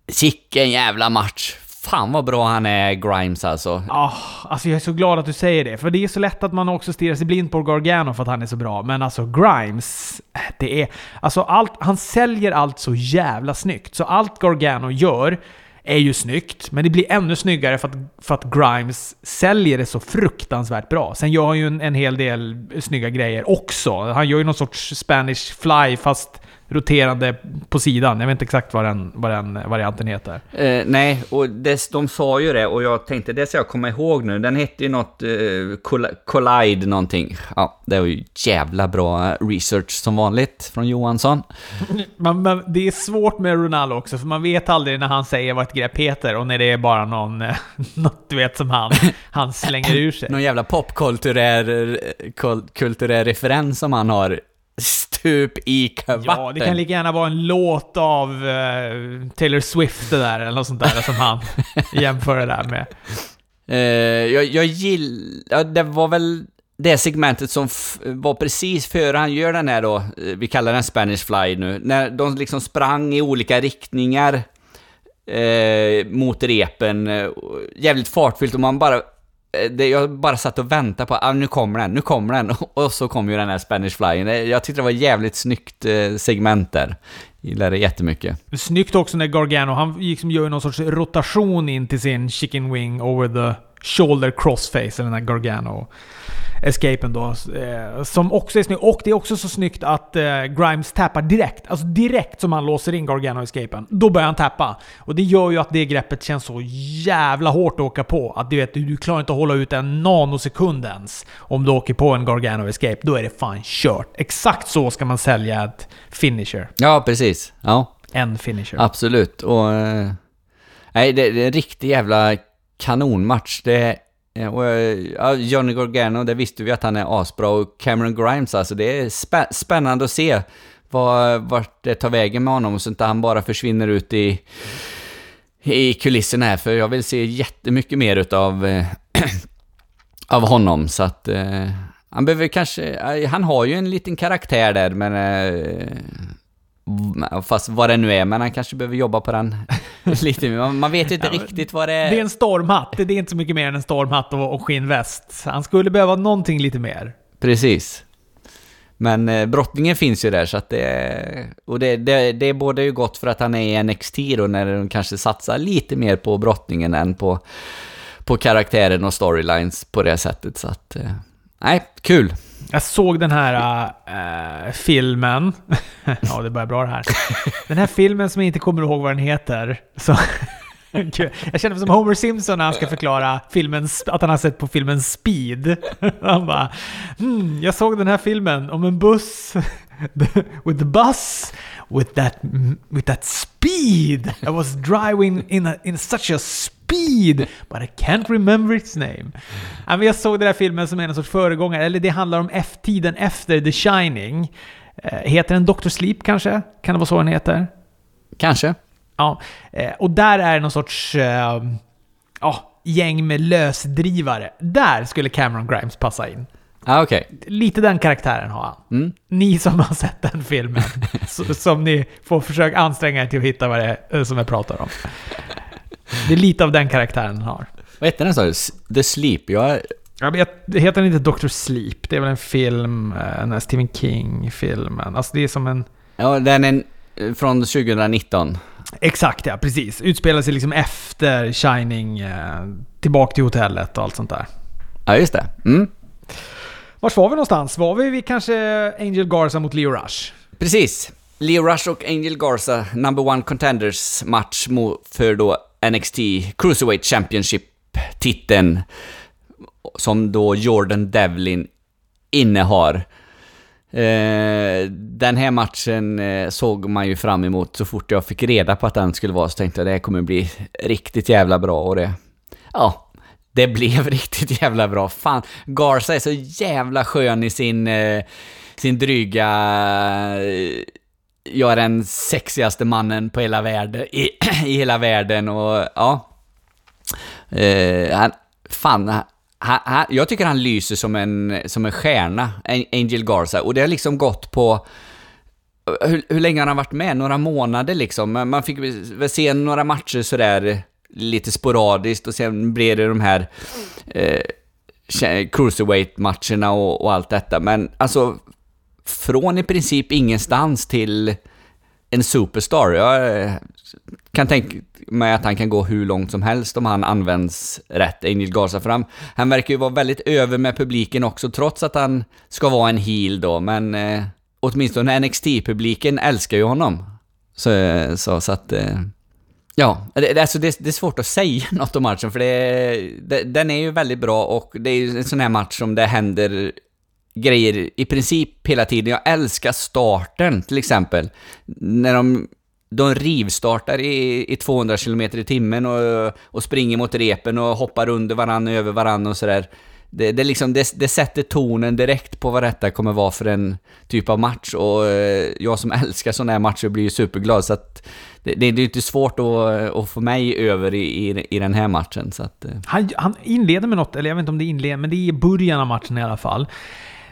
Sicken jävla match. Fan vad bra han är, Grimes alltså. Oh, alltså jag är så glad att du säger det. För det är så lätt att man också stirrar sig blind på Gargano för att han är så bra. Men alltså Grimes, det är... Alltså allt, han säljer allt så jävla snyggt. Så allt Gargano gör är ju snyggt, men det blir ännu snyggare för att, för att Grimes säljer det så fruktansvärt bra. Sen gör han ju en, en hel del snygga grejer också. Han gör ju någon sorts Spanish fly, fast roterande på sidan. Jag vet inte exakt vad den, vad den varianten heter. Eh, nej, och det, de sa ju det och jag tänkte det ska jag komma ihåg nu. Den hette ju något eh, Collide någonting. Ja, det var ju jävla bra research som vanligt från Johansson. men, men, det är svårt med Ronaldo också, för man vet aldrig när han säger vad ett grepp heter och när det är bara någon, något du vet som han, han slänger ur sig. någon jävla popkulturär kulturär referens som han har stup i kvatten. Ja, det kan lika gärna vara en låt av uh, Taylor Swift det där, eller något sånt där som han jämför det där med. Uh, jag, jag gillar... Ja, det var väl det segmentet som var precis före han gör den här då, eh, vi kallar den Spanish Fly nu, när de liksom sprang i olika riktningar eh, mot repen, jävligt fartfyllt och man bara Eh, det, jag bara satt och väntade på, ah, nu kommer den, nu kommer den. Och så kom ju den här Spanish Flying. Jag tyckte det var jävligt snyggt eh, segment där. Gillade det jättemycket. Snyggt också när Gargano, han liksom gör någon sorts rotation in till sin chicken wing over the shoulder crossface, eller den här Gargano escapen då. Eh, som också är snygg. Och det är också så snyggt att eh, Grimes tappar direkt. Alltså direkt som han låser in Gargano-escapen. Då börjar han tappa. Och det gör ju att det greppet känns så jävla hårt att åka på. Att du vet, du klarar inte att hålla ut en nanosekund ens. Om du åker på en Gargano-escape. Då är det fan kört. Exakt så ska man sälja ett finisher. Ja, precis. Ja. En finisher. Absolut. Och... Eh, nej, det, det är en riktig jävla kanonmatch. Det och, eh, ja, Johnny Gargano, det visste vi att han är asbra. Och Cameron Grimes, alltså det är spä spännande att se vad, vart det tar vägen med honom så inte han bara försvinner ut i, i kulisserna här. För jag vill se jättemycket mer utav eh, av honom. Så att eh, han behöver kanske... Eh, han har ju en liten karaktär där, men... Fast vad det nu är, men han kanske behöver jobba på den lite mer. Man vet ju inte ja, riktigt vad det är. Det är en stormhatt. Det är inte så mycket mer än en stormhatt och, och skinnväst. Han skulle behöva någonting lite mer. Precis. Men eh, brottningen finns ju där så att det... Och det, det, det är både ju gott för att han är i NXT då när de kanske satsar lite mer på brottningen än på, på karaktären och storylines på det sättet. Så att... Eh, nej, kul! Jag såg den här äh, filmen. ja, det börjar bra det här. Den här filmen som jag inte kommer ihåg vad den heter. Så jag känner mig som Homer Simpson när han ska förklara filmen, att han har sett på filmen Speed. Han bara mm, jag såg den här filmen om en buss with the bus with that with that speed. I was driving in a, in such a speed, but I can't remember its name. Jag såg den här filmen som en sorts föregångare, eller det handlar om F-tiden efter The Shining. Eh, heter den Dr. Sleep kanske? Kan det vara så den heter? Kanske. Ja, eh, och där är det någon sorts uh, gäng med lösdrivare. Där skulle Cameron Grimes passa in. Ah, okej. Lite den karaktären har han. Mm. Ni som har sett den filmen, som ni får försöka anstränga er till att hitta vad det är eh, som jag pratar om. Det är lite av den karaktären han har. Vad hette den sa du? The Sleep? Jag... Jag vet, det heter den inte Dr. Sleep? Det är väl en film, eh, den här Stephen King-filmen. Alltså det är som en... Ja, den är eh, från 2019. Exakt ja, precis. Utspelar sig liksom efter Shining, eh, tillbaka till hotellet och allt sånt där. Ja, just det. Mm. Vars var vi någonstans? Var vi vid kanske Angel Garza mot Leo Rush? Precis. Leo Rush och Angel Garza, number one contenders match för då NXT Cruiserweight Championship-titeln som då Jordan Devlin innehar. Eh, den här matchen eh, såg man ju fram emot så fort jag fick reda på att den skulle vara så tänkte jag det här kommer bli riktigt jävla bra och det... Ja, det blev riktigt jävla bra. Fan, Garza är så jävla skön i sin, eh, sin dryga... Eh, jag är den sexigaste mannen på hela världen, i, i hela världen och ja. Eh, han, fan, han, han, jag tycker han lyser som en, som en stjärna, Angel Garza, och det har liksom gått på hur, hur länge har han varit med? Några månader liksom. Man fick väl se några matcher sådär lite sporadiskt och sen blev det de här eh, cruiserweight-matcherna och, och allt detta. Men alltså, från i princip ingenstans till en superstar. Jag eh, kan tänka mig att han kan gå hur långt som helst om han används rätt, Angel Garza. För han, han verkar ju vara väldigt över med publiken också, trots att han ska vara en heel då. Men eh, åtminstone NXT-publiken älskar ju honom. Så, eh, så, så att... Eh, Ja, alltså det, det är svårt att säga något om matchen för det, det, den är ju väldigt bra och det är ju en sån här match som det händer grejer i princip hela tiden. Jag älskar starten till exempel. När de, de rivstartar i, i 200 km i timmen och, och springer mot repen och hoppar under varandra, över varandra och sådär. Det, det, liksom, det, det sätter tonen direkt på vad detta kommer vara för en typ av match och eh, jag som älskar sådana här matcher blir ju superglad så att det, det, det är inte svårt att, att få mig över i, i, i den här matchen så att... Eh. Han, han inleder med något, eller jag vet inte om det är inleder, men det är i början av matchen i alla fall.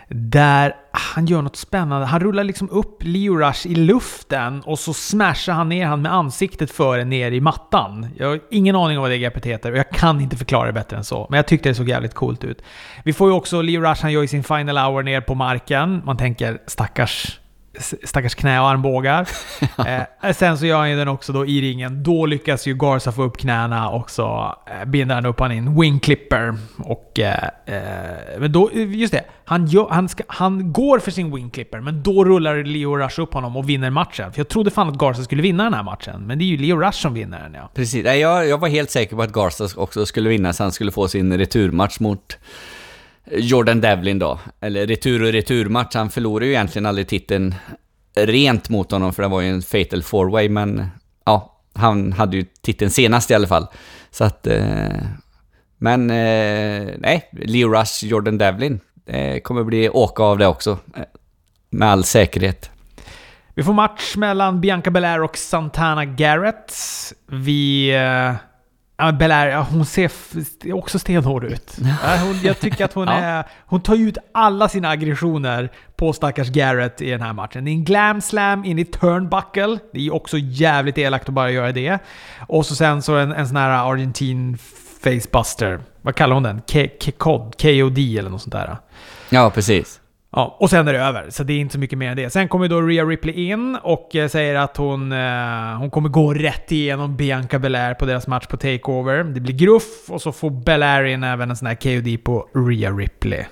Där han gör något spännande. Han rullar liksom upp Leo Rush i luften och så smashar han ner han med ansiktet före ner i mattan. Jag har ingen aning om vad det greppet heter och jag kan inte förklara det bättre än så. Men jag tyckte det såg jävligt coolt ut. Vi får ju också Leo Rush, han gör ju sin final hour ner på marken. Man tänker stackars stackars knä och armbågar. eh, sen så gör han ju den också då i ringen. Då lyckas ju Garza få upp knäna och så eh, binder han upp han i en wing clipper. Och, eh, eh, men då, just det. Han, gör, han, ska, han går för sin wing clipper, men då rullar Leo Rush upp honom och vinner matchen. För jag trodde fan att Garza skulle vinna den här matchen, men det är ju Leo Rush som vinner den ja. Precis, jag, jag var helt säker på att Garza också skulle vinna så han skulle få sin returmatch mot Jordan Devlin då. Eller retur och returmatch, han förlorade ju egentligen aldrig titeln rent mot honom för det var ju en fatal four way men ja, han hade ju titeln senast i alla fall. Så att... Eh, men eh, nej, Leo Rush, Jordan Devlin. Det kommer bli åka av det också. Eh, med all säkerhet. Vi får match mellan Bianca Belair och Santana Garrett. Vi... Eh, ja, Belair, hon ser också stenhård ut. Hon, jag tycker att hon Ja. är... Hon tar ut alla sina aggressioner på stackars Garrett i den här matchen. Det är en glam slam in i turnbuckle. Det är också jävligt elakt att bara göra det. Och så sen så en, en sån här Argentin facebuster. Vad kallar hon den? K-? KOD eller något sånt där. Ja, precis. Ja, och sen är det över. Så det är inte så mycket mer än det. Sen kommer då Rhea Ripley in och eh, säger att hon, eh, hon kommer gå rätt igenom Bianca Belair på deras match på Takeover. Det blir gruff och så får Belair in även en sån här KOD på Rhea Ripley.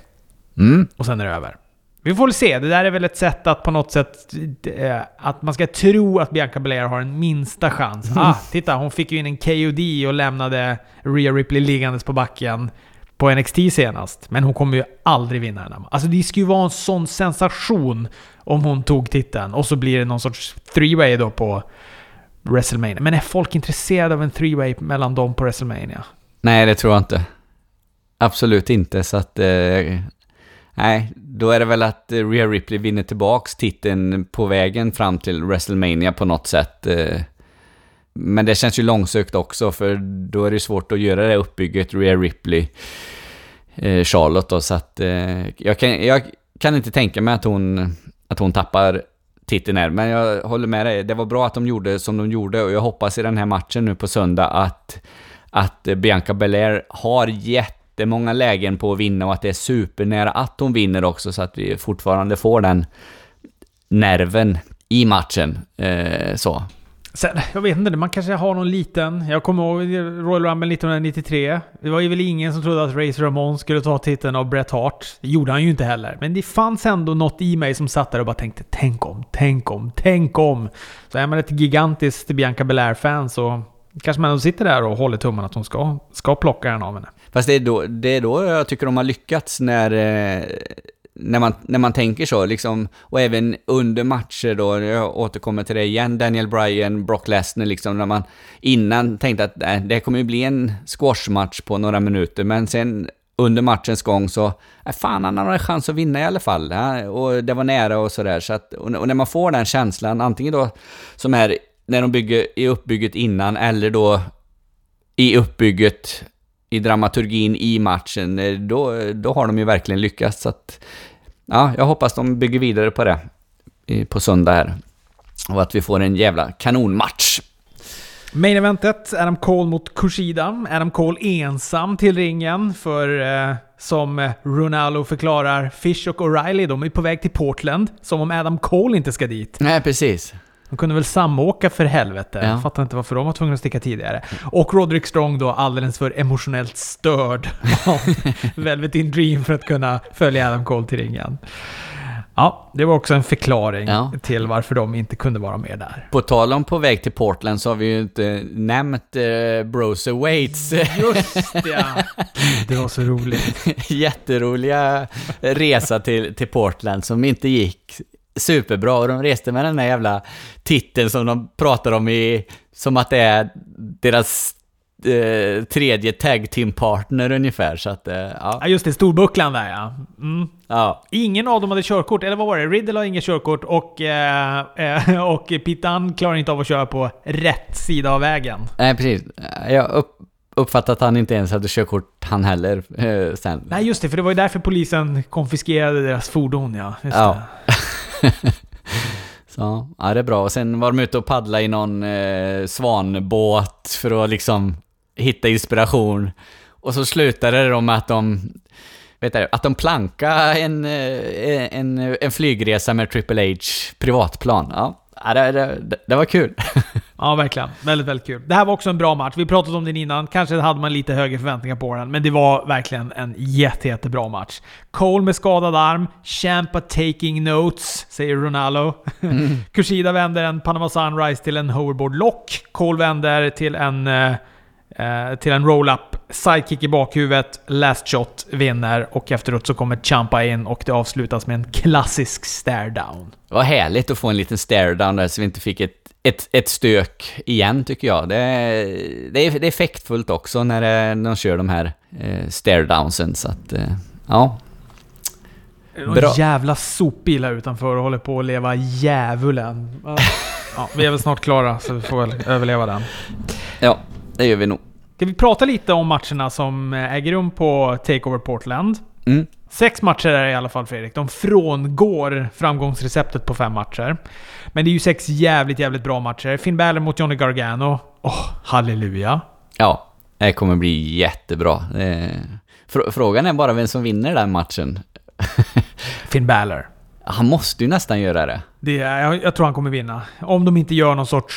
Mm. Och sen är det över. Vi får väl se. Det där är väl ett sätt att på något sätt... eh, Att man ska tro att Bianca Belair har en minsta chans. Ah, titta, hon fick ju in en KOD och lämnade Rhea Ripley liggandes på backen på NXT senast. Men hon kommer ju aldrig vinna den här. Alltså det skulle ju vara en sån sensation om hon tog titeln. Och så blir det någon sorts three-way då på WrestleMania. Men är folk intresserade av en three-way mellan dem på WrestleMania? Nej, det tror jag inte. Absolut inte, så att... Eh, nej, då är det väl att eh, Rhea Ripley vinner tillbaks titeln på vägen fram till WrestleMania på något sätt. Eh, men det känns ju långsökt också, för då är det svårt att göra det uppbygget Rhea Ripley eh, Charlotte då, så att eh, jag, kan, jag kan inte tänka mig att hon, att hon tappar titeln här, men jag håller med dig. Det var bra att de gjorde som de gjorde och jag hoppas i den här matchen nu på söndag att, att Bianca Belair har jättemånga lägen på att vinna och att det är supernära att hon vinner också så att vi fortfarande får den nerven i matchen. Eh, så. Sen, jag vet inte, man kanske har någon liten... Jag kommer ihåg Royal Rumble 1993. Det var ju väl ingen som trodde att Razor Ramon skulle ta titeln av Bret Hart. Det gjorde han ju inte heller. Men det fanns ändå något i mig som satt där och bara tänkte tänk om, tänk om, tänk om. Så är man ett gigantiskt Bianca Belair-fan så kanske man ändå sitter där och håller tummen att hon ska, ska plocka den av henne. Fast det är, då, det är då jag tycker de har lyckats när eh, när man, när man tänker så, liksom, och även under matcher då, jag återkommer till det igen, Daniel Bryan, Brock Lesnar, liksom, när man innan tänkte att äh, det kommer ju bli en squashmatch på några minuter, men sen under matchens gång så, äh, fan han har en chans att vinna i alla fall, ja, och det var nära och sådär, så att, och, och när man får den känslan, antingen då som är när de bygger i uppbygget innan, eller då i uppbygget i dramaturgin i matchen, eh, då, då har de ju verkligen lyckats. Så att, ja, jag hoppas de bygger vidare på det på söndag här. Och att vi får en jävla kanonmatch. Main eventet, Adam Cole mot Kushida. Adam Cole ensam till ringen för eh, som Ronaldo förklarar, Fish och O'Reilly, de är på väg till Portland. Som om Adam Cole inte ska dit. Nej, precis. De kunde väl samåka för helvete. Ja. Jag fattar inte varför de var tvungna att sticka tidigare. Och Roderick Strong då alldeles för emotionellt störd av Velvet in Dream för att kunna följa Adam Cole till ringen. Ja, det var också en förklaring ja. till varför de inte kunde vara med där. På tal om på väg till Portland så har vi ju inte nämnt uh, Brose Waits. Just ja! Det var så roligt. Jätteroliga resa till, till Portland som inte gick superbra och de reste med den där jävla titeln som de pratar om i, som att det är deras eh, tredje tag team partner ungefär så att, eh, ja. ja. just det, storbucklan där ja. Mm. ja. Ingen av dem hade körkort, eller vad var det? Riddle har inget körkort och, eh, eh och Pitan klarar inte av att köra på rätt sida av vägen. Nej, precis. Jag upp, uppfattat att han inte ens hade körkort han heller eh, sen. Nej, just det, för det var ju därför polisen konfiskerade deras fordon ja. Just ja. Så, ja det är bra. Och sen var de ute och paddlade i någon eh, svanbåt för att liksom hitta inspiration. Och så slutade det med att de, vet du, att de plankade en, eh, en, en flygresa med Triple H privatplan. Ja, det, det, det, var kul. ja, verkligen. Väldigt, väldigt kul. Det här var också en bra match. Vi pratade om den innan. Kanske hade man lite högre förväntningar på den, men det var verkligen en jätte, jättebra match. Cole med skadad arm. Champa taking notes, säger Ronaldo. Mm. Kushida vänder en Panama Sunrise till en hoverboard lock. Cole vänder till en, eh, till en roll-up sidekick i bakhuvudet, last shot vinner och efteråt så kommer Champa in och det avslutas med en klassisk stare down. Vad härligt att få en liten stare down där så vi inte fick ett, ett, ett stök igen tycker jag. Det är, det är, det är effektfullt också när, det, när de kör de här eh, stare downsen så att, eh, ja. Bra. jävla sopbil här utanför och håller på att leva djävulen. Ja, vi är väl snart klara så vi får väl överleva den. Ja, det gör vi nog. Ska vi prata lite om matcherna som äger rum på Takeover Portland? Mm. Sex matcher är det i alla fall Fredrik. De frångår framgångsreceptet på fem matcher. Men det är ju sex jävligt, jävligt bra matcher. Finn Balor mot Johnny Gargano. Åh, oh, halleluja. Ja, det kommer bli jättebra. Frågan är bara vem som vinner den matchen. Finn Balor. Han måste ju nästan göra det. det jag, jag tror han kommer vinna. Om de inte gör någon sorts...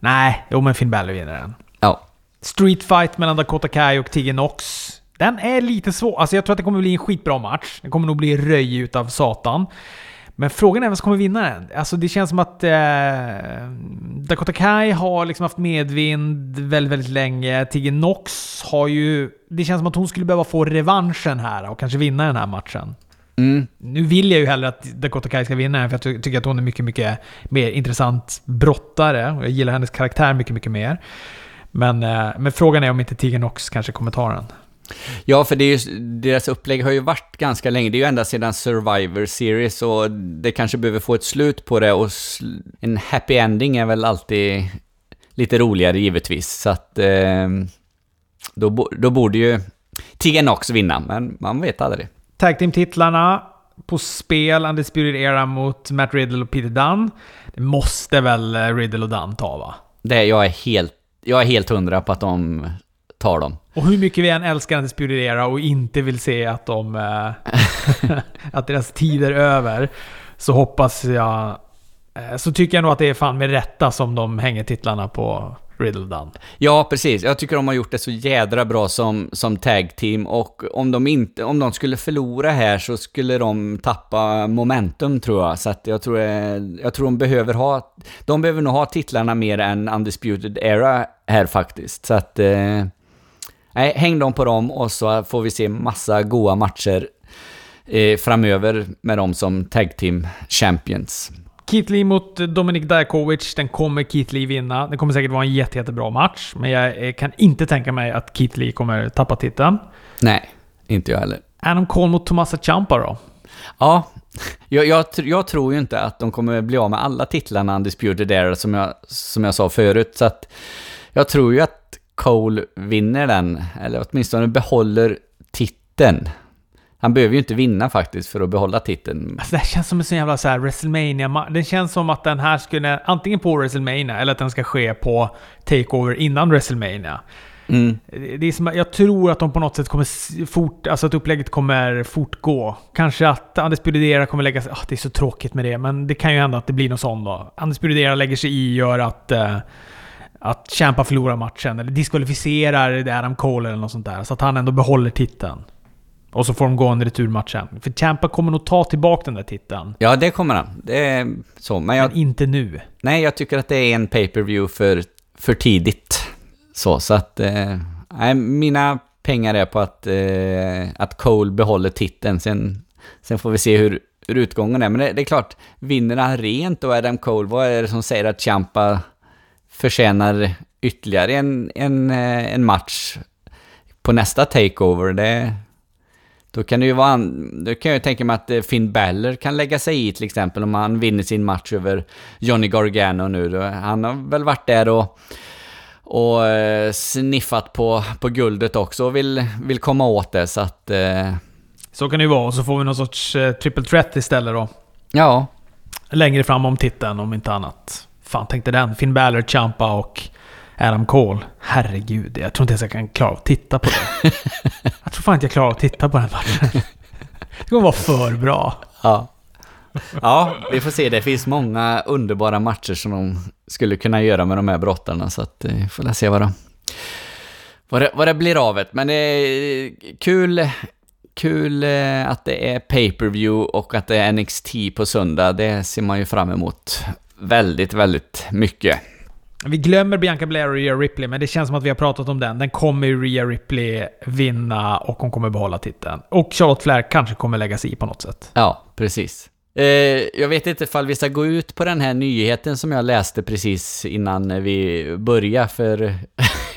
Nej, jo men Finn Balor vinner den. Ja. Street fight mellan Dakota Kai och Tigger Knox. Den är lite svår. Alltså jag tror att det kommer bli en skitbra match. Det kommer nog bli röj utav satan. Men frågan är vem som kommer vinna den. Alltså det känns som att eh, Dakota Kai har liksom haft medvind väldigt, väldigt länge. Tigger Knox har ju... Det känns som att hon skulle behöva få revanschen här och kanske vinna den här matchen. Mm. Nu vill jag ju hellre att Dakota Kai ska vinna för jag tycker att hon är mycket, mycket mer intressant brottare. Och jag gillar hennes karaktär mycket, mycket mer. Men, eh, men frågan är om inte Tigger Knox kanske kommer ta den. Ja, för det är ju, deras upplägg har ju varit ganska länge. Det är ju ända sedan Survivor Series och det kanske behöver få ett slut på det och en happy ending är väl alltid lite roligare givetvis. Så att eh, då, då borde ju Tegan Knox vinna, men man vet aldrig. Tag Team-titlarna på spel, Undisputed Era mot Matt Riddle och Peter Dunn. Det måste väl eh, Riddle och Dunn ta va? Det, jag, är helt, jag är helt hundra på att de tar dem. Och hur mycket vi än älskar Undisputed Era och inte vill se att de... eh, att deras tid är över. Så hoppas jag... eh, Så tycker jag nog att det är fan med rätta som de hänger titlarna på Riddle Dunn. Ja, precis. Jag tycker de har gjort det så jädra bra som, som tag team och om de, inte, om de skulle förlora här så skulle de tappa momentum tror jag. Så att jag tror, eh, jag tror de behöver ha, de behöver nog ha titlarna mer än Undisputed Era här faktiskt. Så att, eh, nej, häng dem på dem och så får vi se massa goa matcher eh, framöver med dem som tag team champions. Keith Lee mot Dominik Dajakovic. Den kommer Keith Lee vinna. Det kommer säkert vara en jätte, jättebra match. Men jag eh, kan inte tänka mig att Keith Lee kommer tappa titeln. Nej, inte jag heller. Adam Cole mot Tomasa Ciampa då? Ja, jag, jag, jag tror ju inte att de kommer bli av med alla titlarna Undisputed Era som jag, som jag sa förut. Så att jag tror ju att Cole vinner den, eller åtminstone behåller titeln. Han behöver ju inte vinna faktiskt för att behålla titeln. Alltså, det känns som en sån jävla så här WrestleMania. Det känns som att den här skulle antingen på WrestleMania eller att den ska ske på Takeover innan WrestleMania. Mm. Det är som, jag tror att de på något sätt kommer fort, alltså att upplägget kommer fortgå. Kanske att Undisputed Era kommer lägga sig... Ah, det är så tråkigt med det, men det kan ju hända att det blir något sånt då. Undisputed Era lägger sig i gör att... Eh, att Champa förlorar matchen, eller diskvalificerar Adam Cole eller något sånt där. Så att han ändå behåller titeln. Och så får de gå en returmatch sen. För Champa kommer nog ta tillbaka den där titeln. Ja, det kommer han. Det är så. Men jag, Men inte nu. nej, jag tycker att det är en pay-per-view för, för tidigt. Så, så att... Eh, nej, mina pengar är på att, eh, att Cole behåller titeln. Sen, sen får vi se hur, hur utgången är. Men det, det är klart, vinner han rent och Adam Cole, vad är det som säger att Champa förtjänar ytterligare en, en, eh, en match på nästa takeover? Det, då kan det ju vara... Då kan jag ju tänka mig att eh, Finn Balor kan lägga sig i till exempel om han vinner sin match över Johnny Gargano nu. Han har väl varit där och, och eh, sniffat på, på guldet också och vill, vill komma åt det så att... Eh, Så kan det ju vara. Och så får vi någon sorts eh, triple threat istället då. ja, Längre fram om titeln, om inte annat. Fan, tänkte den. Finn Balor, Champa och Adam Cole. Herregud, jag tror inte ens jag kan klara att titta på det. jag tror fan inte jag klarar att titta på den matchen. Det kommer vara för bra. ja. Ja, vi får se. Det finns många underbara matcher som de skulle kunna göra med de här brottarna så att eh, vi får se vad de... Vad det, vad det blir av det. Men det är kul, kul eh, att det är pay-per-view och att det är NXT på söndag. Det ser man ju fram emot väldigt, väldigt mycket. Vi glömmer Bianca Belair och Rhea Ripley, men det känns som att vi har pratat om den. Den kommer ju Rhea Ripley vinna och hon kommer behålla titeln. Och Charlotte Flair kanske kommer lägga sig i på något sätt. Ja, precis. Eh, jag vet inte ifall vi ska gå ut på den här nyheten som jag läste precis innan vi började, för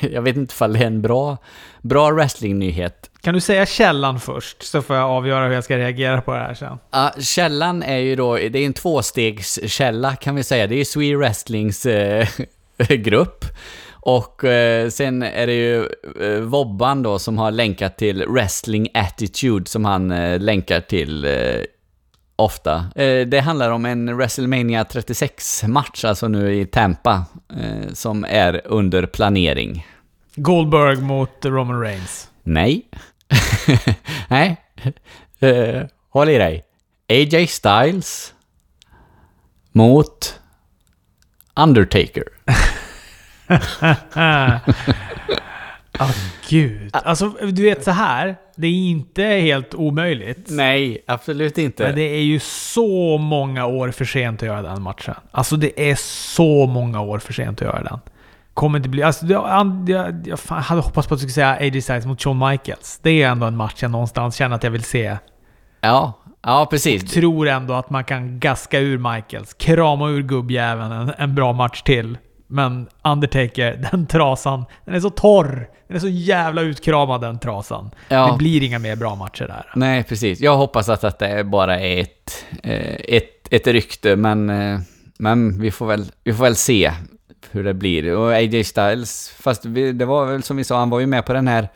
jag vet inte ifall det är en bra, bra wrestlingnyhet. Kan du säga källan först, så får jag avgöra hur jag ska reagera på det här sen. Ja, källan är ju då, det är en tvåstegskälla kan vi säga. Det är ju Swee Wrestlings eh, grupp. Och eh, sen är det ju eh, Vobban då som har länkat till Wrestling Attitude som han länkar till ofta. Det handlar om en WrestleMania 36-match, alltså nu i Tampa, som är under planering. Goldberg mot Roman Reigns. Nej. Nej. Eh, håll i dig. AJ Styles mot Undertaker. Ah, gud. Alltså, du vet så här. Det är inte helt omöjligt. Nej, absolut inte. Men det är ju så många år för sent att göra den matchen. Alltså det är så många år för sent att göra den. Kommer inte bli... Alltså, jag, jag, jag, jag hade hoppats på att du skulle säga AJ Styles mot Shawn Michaels. Det är ändå en match jag någonstans känner att jag vill se. Ja, ja precis. Tror ändå att man kan gaska ur Michaels, krama ur gubbjäveln en, en bra match till. Men Undertaker, den trasan, den är så torr. Den är så jävla utkramad den trasan. Ja. Det blir inga mer bra matcher där. Nej, precis. Jag hoppas att detta bara är ett, eh, ett, ett rykte, men, eh, men vi, får väl, vi får väl se hur det blir. Och AJ Styles, fast det var väl som vi sa, han var ju med på den här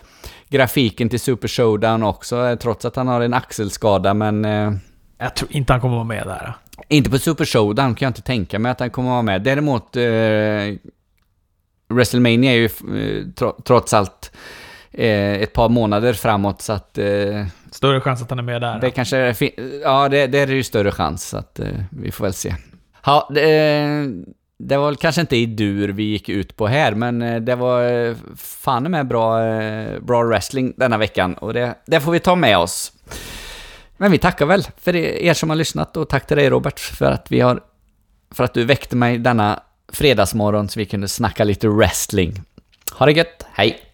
grafiken till Super Showdown också, eh, trots att han har en axelskada, men... Eh, jag tror inte han kommer vara med där. Inte på Super Showdown kan jag inte tänka mig att han kommer vara med. Däremot... Eh, WrestleMania är ju eh, trots allt ett par månader framåt, så att... Större chans att han är med där. Det då. kanske är... Ja, det, det är ju större chans, så att vi får väl se. Ja, det, det var väl kanske inte i dur vi gick ut på här, men eh, det var eh, fan med bra, eh, bra wrestling denna veckan och det, det får vi ta med oss. Men vi tackar väl för er som har lyssnat och tack till dig Robert för att vi har för att du väckte mig denna fredagsmorgon så vi kunde snacka lite wrestling. Ha det gött, hej!